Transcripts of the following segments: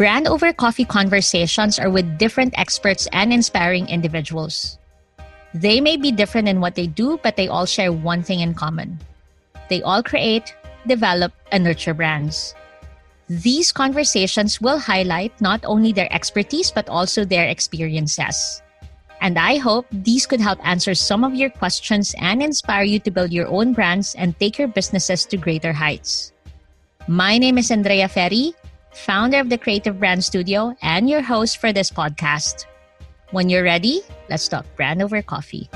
Brand over coffee conversations are with different experts and inspiring individuals. They may be different in what they do, but they all share one thing in common. They all create, develop, and nurture brands. These conversations will highlight not only their expertise, but also their experiences. And I hope these could help answer some of your questions and inspire you to build your own brands and take your businesses to greater heights. My name is Andrea Ferry, founder of the Creative Brand Studio and your host for this podcast. When you're ready, let's talk brand over coffee.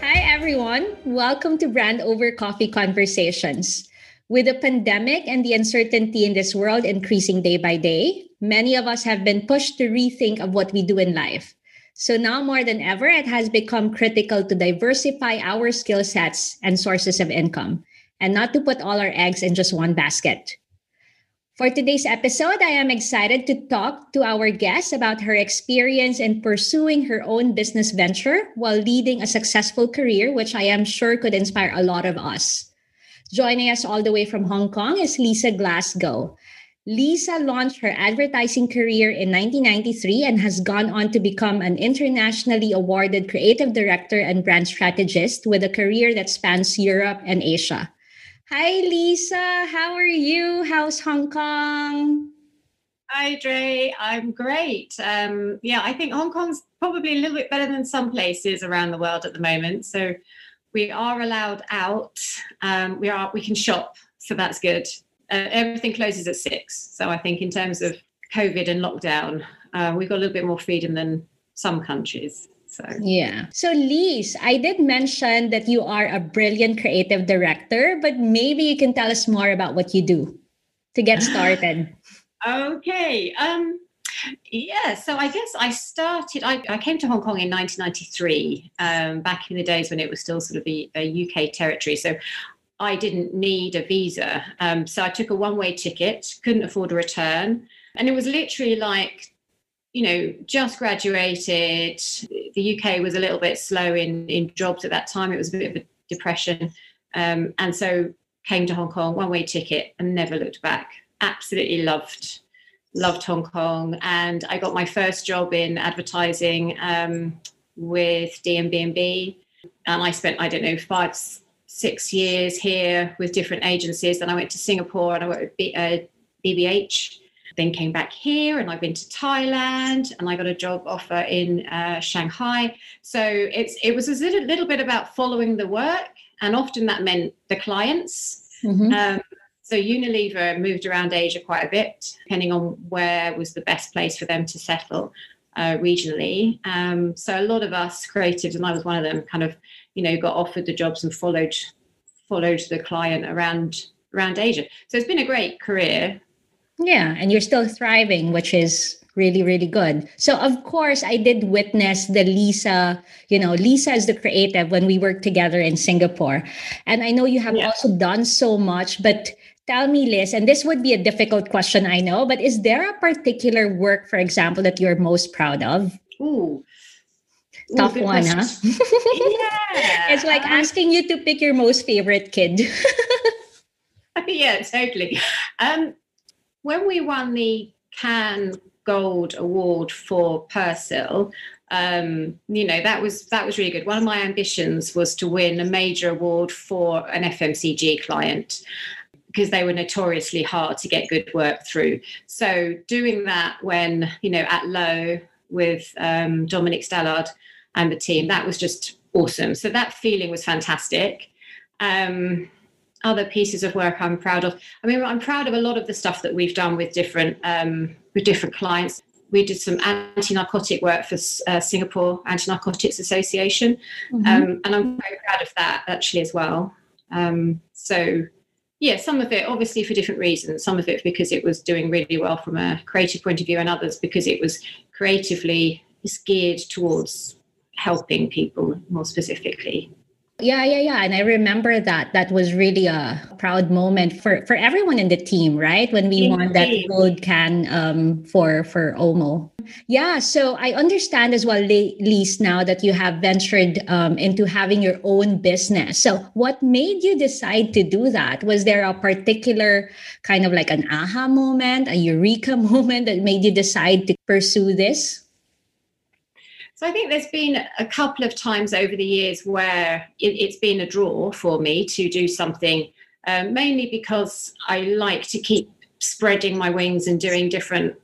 Hi, everyone. Welcome to Brand Over Coffee Conversations. With the pandemic and the uncertainty in this world increasing day by day, many of us have been pushed to rethink of what we do in life. So now more than ever, it has become critical to diversify our skill sets and sources of income and not to put all our eggs in just one basket. For today's episode, I am excited to talk to our guest about her experience in pursuing her own business venture while leading a successful career, which I am sure could inspire a lot of us. Joining us all the way from Hong Kong is Lisa Glasgow. Lisa launched her advertising career in 1993 and has gone on to become an internationally awarded creative director and brand strategist with a career that spans Europe and Asia. Hi, Lisa. How are you? How's Hong Kong? Hi, Dre. I'm great. Um, yeah, I think Hong Kong's probably a little bit better than some places around the world at the moment. So we are allowed out. Um, we are we can shop, so that's good. Uh, everything closes at six, so I think in terms of COVID and lockdown, uh, we've got a little bit more freedom than some countries. So yeah. So Lise, I did mention that you are a brilliant creative director, but maybe you can tell us more about what you do to get started. okay. Um yeah, so I guess I started, I, I came to Hong Kong in 1993, um, back in the days when it was still sort of a, a UK territory. So I didn't need a visa. Um, so I took a one way ticket, couldn't afford a return. And it was literally like, you know, just graduated. The UK was a little bit slow in, in jobs at that time. It was a bit of a depression. Um, and so came to Hong Kong, one way ticket, and never looked back. Absolutely loved loved Hong Kong, and I got my first job in advertising um, with DNB. And I spent, I don't know, five, six years here with different agencies. Then I went to Singapore and I worked with B, uh, BBH. Then came back here and I've been to Thailand and I got a job offer in uh, Shanghai. So it's it was a little, little bit about following the work, and often that meant the clients. Mm-hmm. Um, so Unilever moved around Asia quite a bit, depending on where was the best place for them to settle uh, regionally. Um, so a lot of us creatives, and I was one of them, kind of, you know, got offered the jobs and followed followed the client around around Asia. So it's been a great career. Yeah, and you're still thriving, which is really really good so of course i did witness the lisa you know lisa is the creative when we worked together in singapore and i know you have yeah. also done so much but Tell me, Liz, and this would be a difficult question, I know, but is there a particular work, for example, that you're most proud of? Ooh. Tough Ooh, one, huh? yeah. It's like um, asking you to pick your most favorite kid. yeah, totally. Um, when we won the Cannes Gold Award for Persil, um, you know that was that was really good. One of my ambitions was to win a major award for an FMCG client, because they were notoriously hard to get good work through. So doing that when you know at Lowe with um, Dominique Stallard and the team, that was just awesome. So that feeling was fantastic. Um, other pieces of work I'm proud of. I mean, I'm proud of a lot of the stuff that we've done with different um, with different clients. We did some anti-narcotic work for uh, Singapore Anti-Narcotics Association, mm-hmm. um, and I'm very proud of that actually as well. Um, so yeah, some of it obviously for different reasons. Some of it because it was doing really well from a creative point of view, and others because it was creatively geared towards helping people more specifically. Yeah, yeah, yeah. And I remember that that was really a proud moment for for everyone in the team, right? When we won that gold Cannes um, for for Omo. yeah, so I understand as well, Lise, now that you have ventured um, into having your own business. So, what made you decide to do that? Was there a particular kind of like an aha moment, a eureka moment that made you decide to pursue this? So I think there's been a couple of times over the years where it, has been a draw for me to do something, um, mainly because I like to keep spreading my wings and doing different,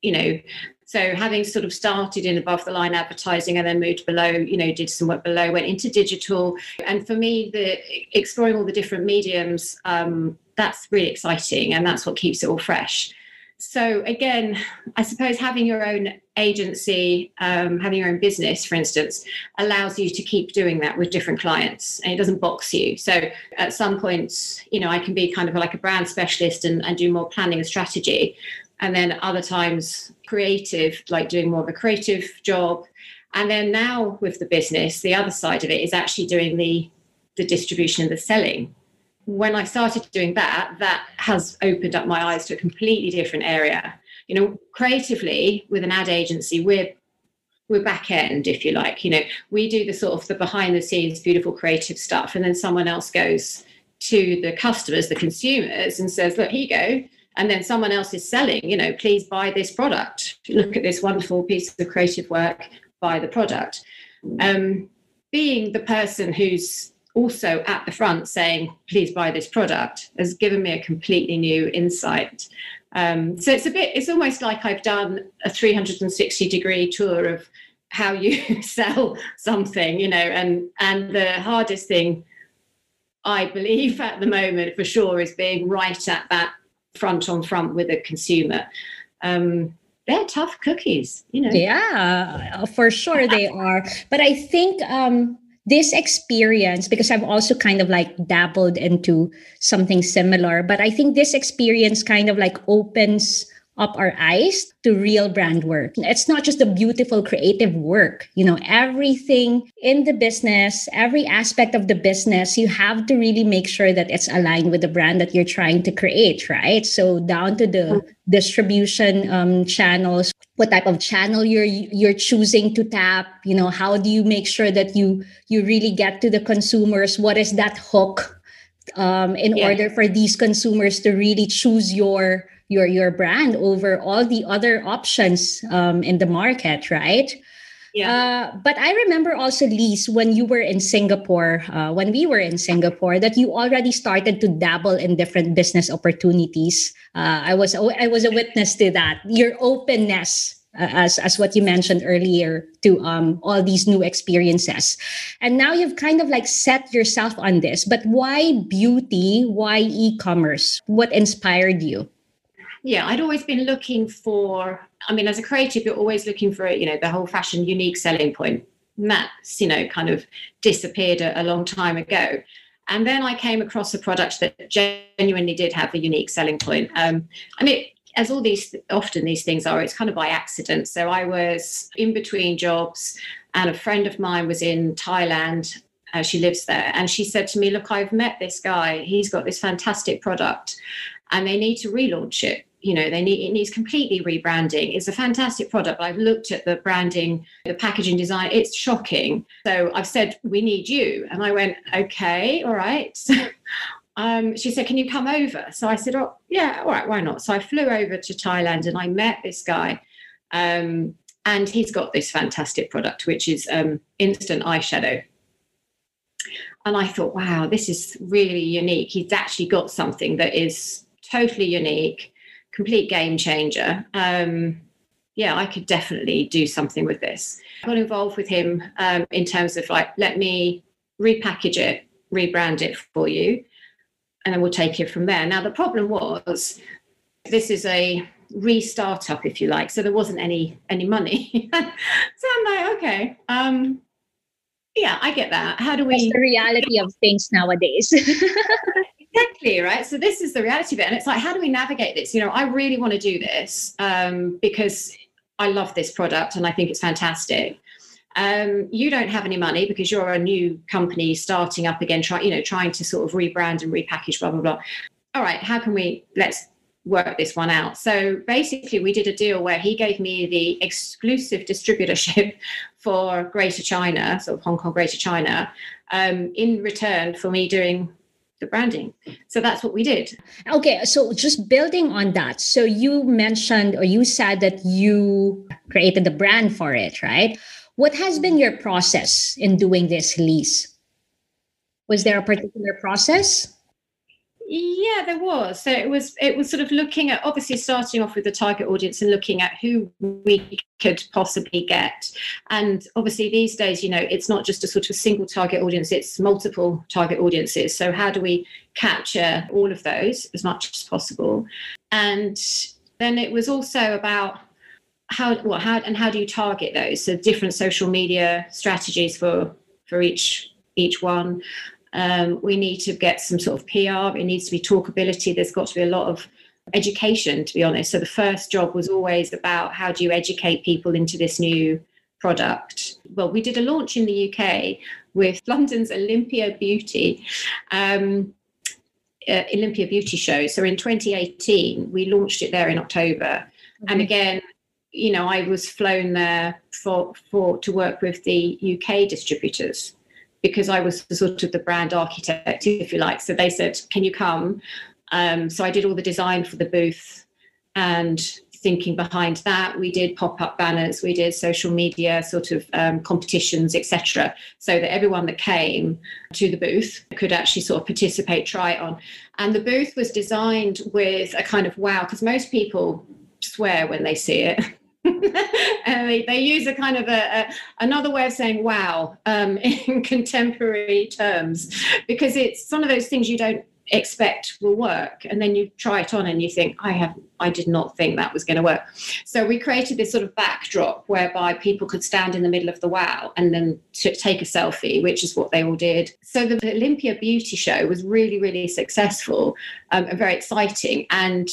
you know. So having sort of started in above the line advertising and then moved below, you know, did some work below, went into digital, and for me, the exploring all the different mediums, um, that's really exciting, and that's what keeps it all fresh so again i suppose having your own agency um, having your own business for instance allows you to keep doing that with different clients and it doesn't box you. So at some points you know i can be kind of like a brand specialist and, and do more planning and strategy. And then other times creative like doing more of a creative job. And then now with the business the other side of it is actually doing the the distribution and the selling when I started doing that, that has opened up my eyes to a completely different area. You know, creatively with an ad agency, we're we're back end, if you like. You know, we do the sort of the behind the scenes, beautiful creative stuff, and then someone else goes to the customers, the consumers, and says, "Look, here you go." And then someone else is selling. You know, please buy this product. Look at this wonderful piece of creative work. Buy the product. Um, being the person who's also at the front saying, please buy this product has given me a completely new insight. Um, so it's a bit, it's almost like I've done a 360 degree tour of how you sell something, you know, and, and the hardest thing I believe at the moment for sure is being right at that front on front with a consumer. Um, they're tough cookies, you know. Yeah, for sure they are. But I think um, this experience because i've also kind of like dabbled into something similar but i think this experience kind of like opens up our eyes to real brand work. It's not just the beautiful creative work. You know, everything in the business, every aspect of the business, you have to really make sure that it's aligned with the brand that you're trying to create, right? So down to the distribution um, channels, what type of channel you're you're choosing to tap, you know, how do you make sure that you you really get to the consumers? What is that hook um, in yeah. order for these consumers to really choose your your your brand over all the other options um, in the market, right? Yeah. Uh, but I remember also, Lise, when you were in Singapore, uh, when we were in Singapore, that you already started to dabble in different business opportunities. Uh, I was I was a witness to that. Your openness uh, as as what you mentioned earlier to um, all these new experiences and now you've kind of like set yourself on this but why beauty why e-commerce what inspired you yeah i'd always been looking for i mean as a creative you're always looking for you know the whole fashion unique selling point. And that's you know kind of disappeared a, a long time ago. And then i came across a product that genuinely did have a unique selling point. Um, and it as all these often these things are it's kind of by accident. So i was in between jobs and a friend of mine was in thailand uh, she lives there. And she said to me look i've met this guy. He's got this fantastic product and they need to relaunch it you know they need it needs completely rebranding. It's a fantastic product. I've looked at the branding the packaging design. It's shocking. So i've said we need you. And i went okay all right. Um, she said can you come over? So i said oh yeah all right why not? So i flew over to thailand and i met this guy um, and he's got this fantastic product which is um, instant eyeshadow. And i thought wow this is really unique. He's actually got something that is totally unique complete game changer. Um, yeah, I could definitely do something with this. I got involved with him um, in terms of like, let me repackage it, rebrand it for you, and then we'll take it from there. Now, the problem was this is a restart up, if you like, so there wasn't any any money. so I'm like, okay, um, yeah, I get that. How do we? That's the reality of things nowadays. exactly right? So this is the reality of it and it's like how do we navigate this? You know i really want to do this um, because i love this product and i think it's fantastic. Um, you don't have any money because you're a new company starting up again try, you know trying to sort of rebrand and repackage blah blah blah. All right how can we let's work this one out. So basically, we did a deal where he gave me the exclusive distributorship for Greater China, sort of Hong Kong, Greater China, um, in return for me doing the branding. So that's what we did. Okay, so just building on that. So you mentioned or you said that you created the brand for it, right? What has been your process in doing this Lise? Was there a particular process? Yeah, there was. So it was it was sort of looking at obviously starting off with the target audience and looking at who we could possibly get. And obviously these days, you know, it's not just a sort of single target audience, it's multiple target audiences. So how do we capture all of those as much as possible? And then it was also about how well how and how do you target those? So different social media strategies for for each each one um, we need to get some sort of PR. It needs to be talkability. There's got to be a lot of education, to be honest. So the first job was always about how do you educate people into this new product. Well, we did a launch in the UK with London's Olympia Beauty. Um, uh, Olympia Beauty Show. So in 2018, we launched it there in October. Mm-hmm. And again, you know, I was flown there for for to work with the UK distributors because I was sort of the brand architect, if you like. So they said, Can you come? Um, so I did all the design for the booth and thinking behind that we did pop-up banners we did social media sort of um, competitions etc so that everyone that came to the booth could actually sort of participate try it on and the booth was designed with a kind of wow because most people swear when they see it and they, they use a kind of a, a another way of saying wow um, in contemporary terms because it's one of those things you don't expect will work and then you try it on and you think i have i did not think that was going to work. So we created this sort of backdrop whereby people could stand in the middle of the wow and then t- take a selfie which is what they all did. So the olympia beauty show was really really successful um, and very exciting and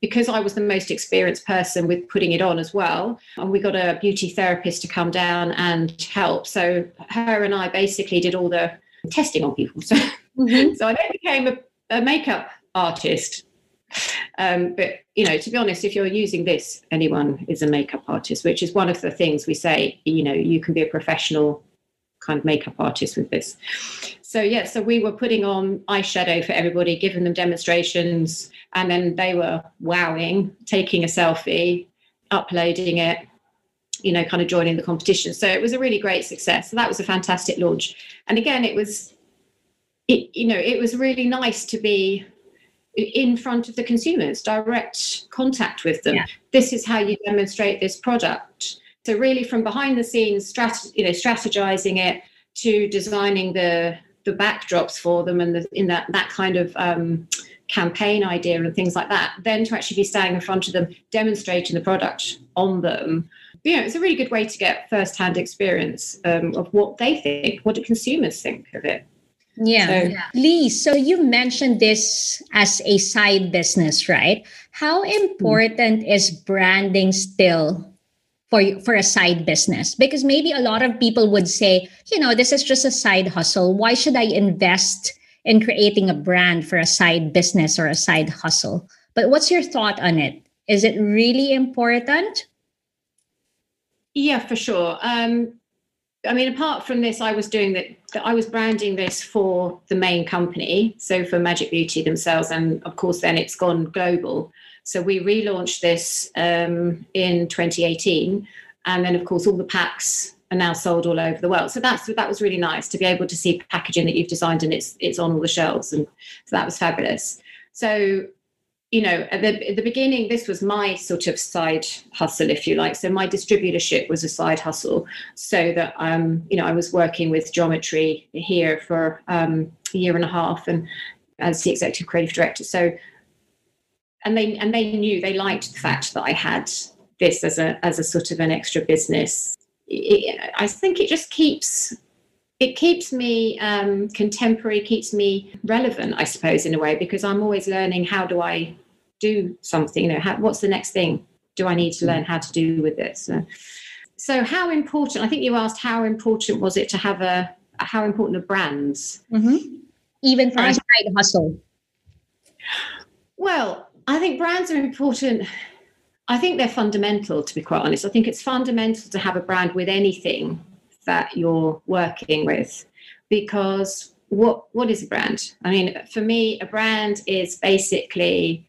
because I was the most experienced person with putting it on as well, and we got a beauty therapist to come down and help. So her and I basically did all the testing on people. So, mm-hmm. so I then became a, a makeup artist. Um, but you know, to be honest, if you're using this, anyone is a makeup artist, which is one of the things we say. You know, you can be a professional kind of makeup artist with this. So yeah, so we were putting on eyeshadow for everybody, giving them demonstrations, and then they were wowing, taking a selfie, uploading it, you know, kind of joining the competition. So it was a really great success. So that was a fantastic launch. And again, it was, it, you know, it was really nice to be in front of the consumers, direct contact with them. Yeah. This is how you demonstrate this product. So really, from behind the scenes, strat- you know, strategizing it to designing the the backdrops for them and the, in that that kind of um, campaign idea and things like that. Then to actually be standing in front of them, demonstrating the product on them. You know, it's a really good way to get first-hand experience um, of what they think. What do consumers think of it? Yeah. So, yeah. Lee, so you mentioned this as a side business, right? How important hmm. is branding still for for a side business. Because maybe a lot of people would say you know this is just a side hustle. Why should i invest in creating a brand for a side business or a side hustle? But what's your thought on it? Is it really important? Yeah for sure. Um, i mean apart from this i was doing that i was branding this for the main company so for magic beauty themselves and of course then it's gone global so we relaunched this um, in 2018, and then of course all the packs are now sold all over the world. So that's that was really nice to be able to see packaging that you've designed and it's it's on all the shelves, and so that was fabulous. So you know, at the, at the beginning, this was my sort of side hustle, if you like. So my distributorship was a side hustle, so that um, you know I was working with Geometry here for um, a year and a half, and as the executive creative director. So and they and they knew they liked the fact that I had this as a as a sort of an extra business. It, I think it just keeps it keeps me um, contemporary, keeps me relevant, I suppose, in a way, because I'm always learning how do I do something. You know, how, what's the next thing do I need to learn how to do with this? So, so how important? I think you asked how important was it to have a how important are brands, mm-hmm. even for a side hustle. Well, I think brands are important. I think they're fundamental, to be quite honest. I think it's fundamental to have a brand with anything that you're working with because what what is a brand? I mean, for me, a brand is basically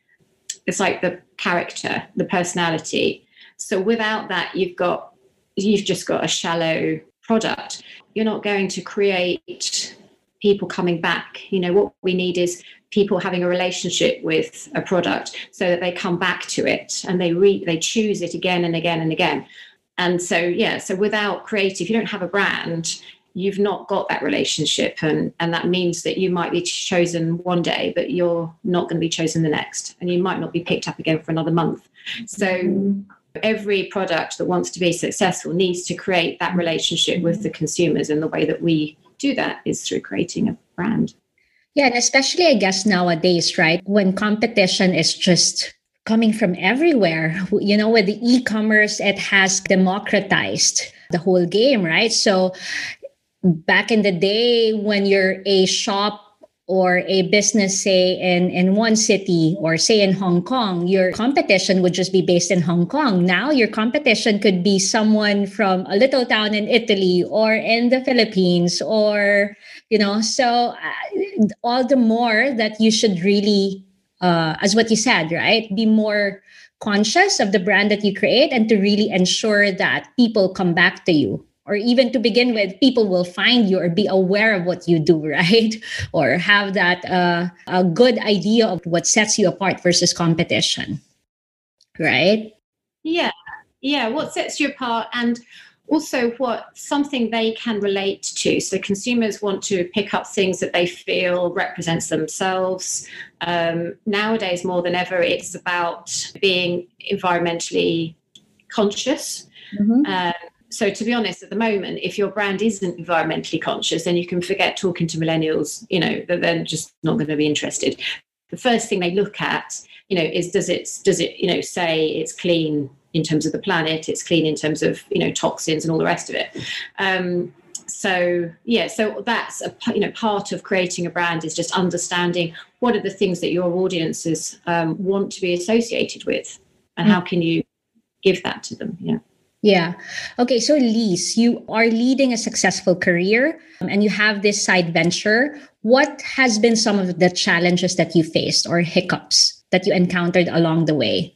it's like the character, the personality. So without that, you've got you've just got a shallow product. You're not going to create people coming back. You know, what we need is people having a relationship with a product so that they come back to it and they re they choose it again and again and again. And so yeah, so without creative, if you don't have a brand, you've not got that relationship and and that means that you might be chosen one day but you're not going to be chosen the next and you might not be picked up again for another month so mm-hmm. every product that wants to be successful needs to create that relationship with the consumers and the way that we do that is through creating a brand yeah and especially i guess nowadays right when competition is just coming from everywhere you know with the e-commerce it has democratized the whole game right? So back in the day when you're a shop or a business say in in one city or say in Hong Kong your competition would just be based in Hong Kong. Now your competition could be someone from a little town in Italy or in the Philippines or you know so uh, all the more that you should really uh, as what you said right be more conscious of the brand that you create and to really ensure that people come back to you or even to begin with people will find you or be aware of what you do right? Or have that uh, a good idea of what sets you apart versus competition right? Yeah. Yeah what sets you apart and also what something they can relate to. So consumers want to pick up things that they feel represents themselves. Um, nowadays more than ever it's about being environmentally conscious. Mm-hmm. um, so to be honest at the moment if your brand isn't environmentally conscious then you can forget talking to millennials you know that they're just not going to be interested. The first thing they look at you know is does it does it you know say it's clean in terms of the planet it's clean in terms of you know toxins and all the rest of it. Um, so yeah so that's a you know part of creating a brand is just understanding what are the things that your audiences um, want to be associated with and mm. how can you give that to them yeah yeah. Okay. So, Lise, you are leading a successful career um, and you have this side venture. What has been some of the challenges that you faced or hiccups that you encountered along the way?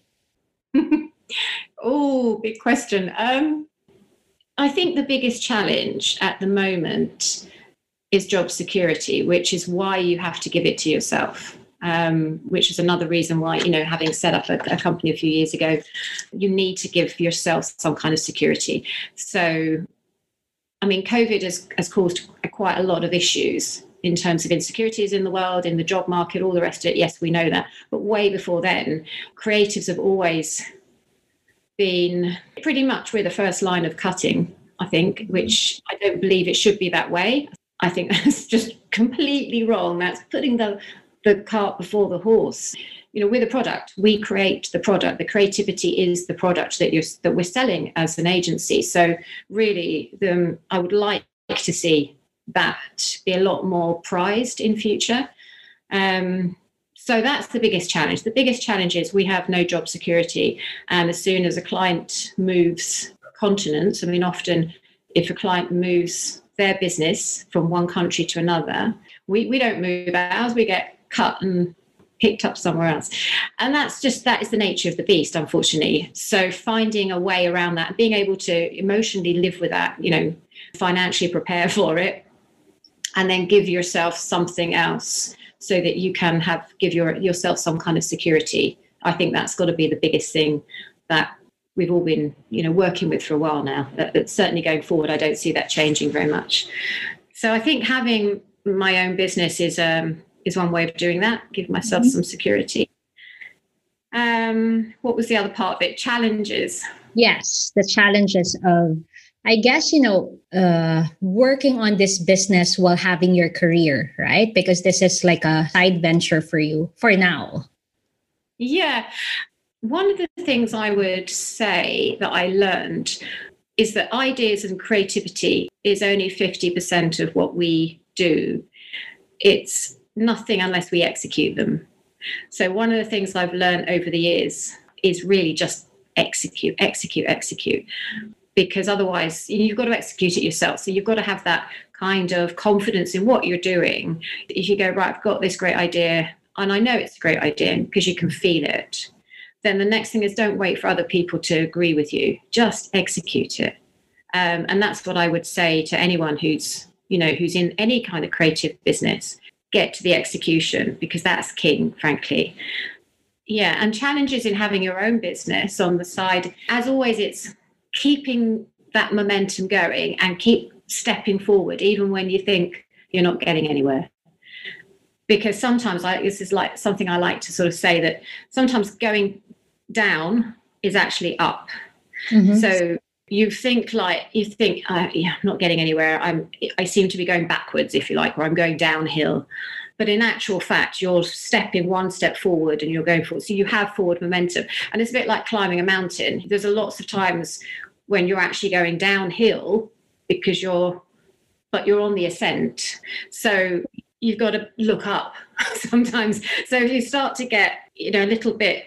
oh, big question. Um, I think the biggest challenge at the moment is job security, which is why you have to give it to yourself um, which is another reason why, you know, having set up a, a, company a few years ago, you need to give yourself some kind of security. So, I mean, COVID has, has caused quite a lot of issues in terms of insecurities in the world, in the job market, all the rest of it. Yes, we know that. But way before then, creatives have always been pretty much with the first line of cutting, I think, which I don't believe it should be that way. I think that's just completely wrong. That's putting the the cart before the horse. You know with a product we create the product. The creativity is the product that you're that we're selling as an agency. So really the, i would like to see that be a lot more prized in future. Um, so that's the biggest challenge. The biggest challenge is we have no job security. And as soon as a client moves continents i mean often if a client moves their business from one country to another we, we don't move ours. We get cut and picked up somewhere else. And that's just that is the nature of the beast, unfortunately. So finding a way around that, being able to emotionally live with that, you know, financially prepare for it, and then give yourself something else so that you can have give your yourself some kind of security. I think that's got to be the biggest thing that we've all been, you know, working with for a while now. That certainly going forward, I don't see that changing very much. So I think having my own business is um, is one way of doing that, give myself mm-hmm. some security. Um, what was the other part of it? Challenges. Yes, the challenges of, I guess, you know, uh, working on this business while having your career, right? Because this is like a side venture for you for now. Yeah. One of the things I would say that I learned is that ideas and creativity is only 50% of what we do. It's nothing unless we execute them. So, one of the things I've learned over the years is really just execute, execute, execute. Because otherwise, you've got to execute it yourself. So, you've got to have that kind of confidence in what you're doing. If you go, right, I've got this great idea, and I know it's a great idea because you can feel it, then the next thing is don't wait for other people to agree with you, just execute it. Um, and that's what I would say to anyone who's you know who's in any kind of creative business get to the execution because that's king, frankly. Yeah, and challenges in having your own business on the side. As always, it's keeping that momentum going and keep stepping forward, even when you think you're not getting anywhere. Because sometimes I, this is like something I like to sort of say that sometimes going down is actually up. Mm-hmm. So you think like you think uh, yeah, i'm not getting anywhere. I'm i seem to be going backwards if you like or i'm going downhill. But in actual fact you're stepping one step forward and you're going forward. So you have forward momentum. And it's a bit like climbing a mountain. There's a lots of times when you're actually going downhill because you're but you're on the ascent. So you've got to look up sometimes. So if you start to get you know a little bit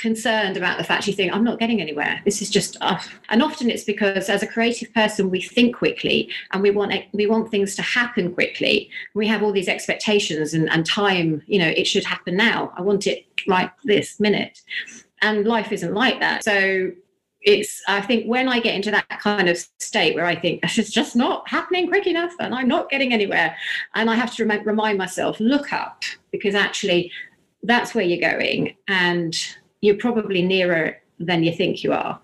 concerned about the fact you think i'm not getting anywhere. This is just uh, and often it's because as a creative person we think quickly and we want we want things to happen quickly. We have all these expectations and, and time you know it should happen now. I want it right this minute. And life isn't like that. So it's i think when i get into that kind of state where i think this is just not happening quick enough and i'm not getting anywhere and i have to rem- remind myself look up because actually that's where you're going. And you're probably nearer than you think you are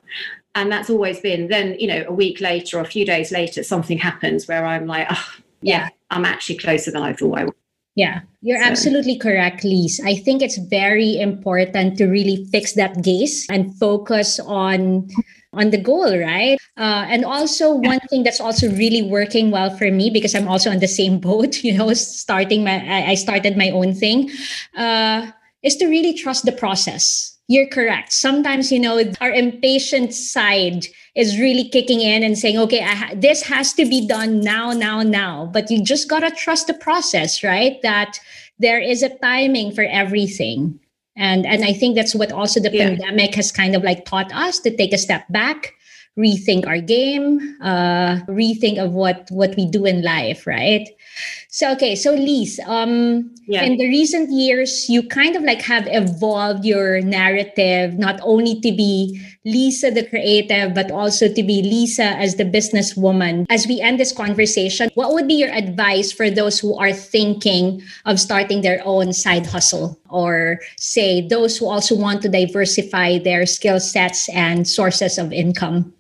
and that's always been then you know a week later or a few days later something happens where i'm like oh yeah i'm actually closer than i thought i was yeah, you're so. absolutely correct, Lise. I think it's very important to really fix that gaze and focus on on the goal, right? Uh, and also one thing that's also really working well for me because I'm also on the same boat. You know, starting my I started my own thing, uh, is to really trust the process you're correct. Sometimes, you know, our impatient side is really kicking in and saying, okay, ha- this has to be done now, now, now. But you just got to trust the process, right? That there is a timing for everything. And, and I think that's what also the yeah. pandemic has kind of like taught us to take a step back, rethink our game, uh, rethink of what, what we do in life, right? So okay, so Lise, um, yeah. in the recent years, you kind of like have evolved your narrative not only to be Lisa the creative, but also to be Lisa as the businesswoman. As we end this conversation, what would be your advice for those who are thinking of starting their own side hustle, or say those who also want to diversify their skill sets and sources of income?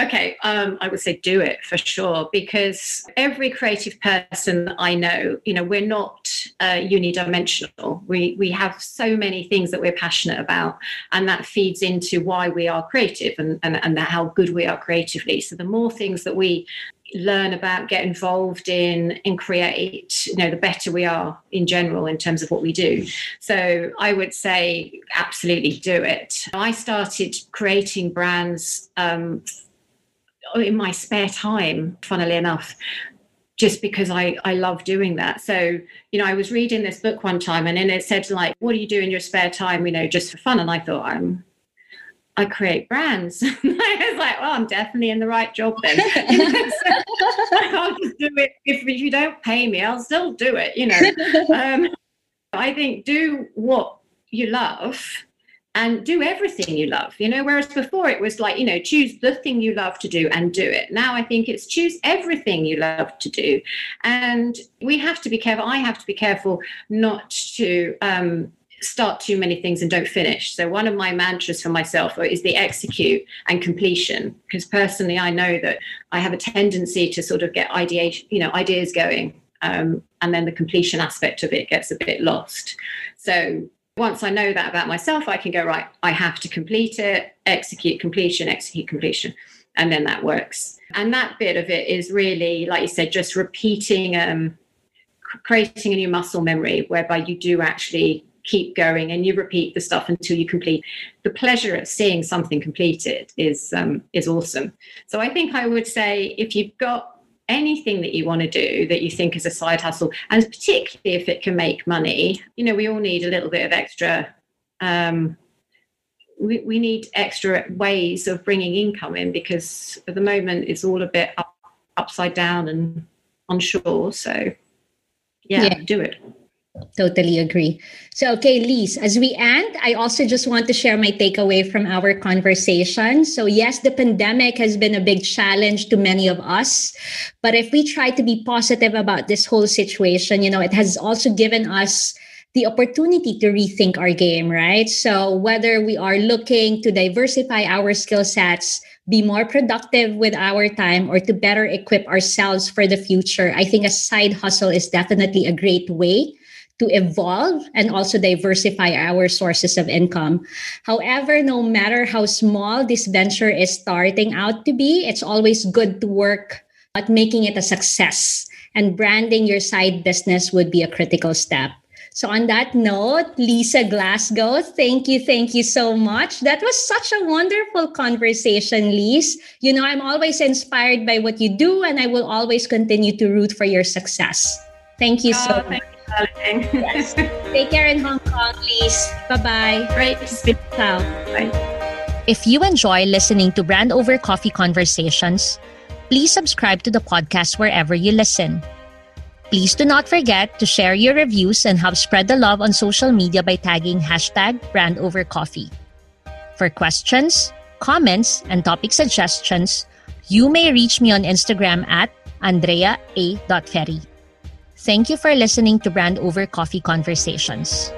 Okay, um, I would say do it for sure because every creative person I know, you know, we're not uh, unidimensional. We we have so many things that we're passionate about, and that feeds into why we are creative and and, and how good we are creatively. So the more things that we learn about, get involved in, and create, you know, the better we are in general in terms of what we do. So I would say absolutely do it. I started creating brands um, in my spare time, funnily enough, just because I, I love doing that. So, you know, I was reading this book one time and then it said like, what do you do in your spare time, you know, just for fun? And I thought, I'm I create brands. I was like, well, I'm definitely in the right job then. I'll just do it. If, if you don't pay me, I'll still do it, you know. Um, I think do what you love and do everything you love you know whereas before it was like you know choose the thing you love to do and do it. Now i think it's choose everything you love to do. And we have to be careful i have to be careful not to um, start too many things and don't finish. So one of my mantras for myself is the execute and completion because personally i know that i have a tendency to sort of get ideation you know ideas going um, and then the completion aspect of it gets a bit lost. So once I know that about myself, I can go, right, I have to complete it, execute completion, execute completion. And then that works. And that bit of it is really, like you said, just repeating, um, creating a new muscle memory whereby you do actually keep going and you repeat the stuff until you complete. The pleasure of seeing something completed is um, is awesome. So I think I would say if you've got anything that you want to do that you think is a side hustle, and particularly if it can make money, you know, we all need a little bit of extra. Um, we, we need extra ways of bringing income in because at the moment it's all a bit up, upside down and unsure. So, yeah, yeah. do it. Totally agree. So, okay, Lise, as we end, I also just want to share my takeaway from our conversation. So, yes, the pandemic has been a big challenge to many of us. But if we try to be positive about this whole situation, you know, it has also given us the opportunity to rethink our game, right? So, whether we are looking to diversify our skill sets, be more productive with our time, or to better equip ourselves for the future, I think a side hustle is definitely a great way to evolve and also diversify our sources of income. However, no matter how small this venture is starting out to be, it's always good to work at making it a success. And branding your side business would be a critical step. So, on that note, Lisa Glasgow, thank you, thank you so much. That was such a wonderful conversation, Lise. You know, I'm always inspired by what you do, and I will always continue to root for your success. Thank you so oh, much yes. Take care in Hong Kong, please. Bye-bye. Great. Ciao. Bye. If you enjoy listening to Brand Over Coffee Conversations, please subscribe to the podcast wherever you listen. Please do not forget to share your reviews and help spread the love on social media by tagging hashtag Brand Over Coffee. For questions, comments, and topic suggestions, you may reach me on Instagram at andrea.a.ferry. Thank you for listening to Brand Over Coffee Conversations.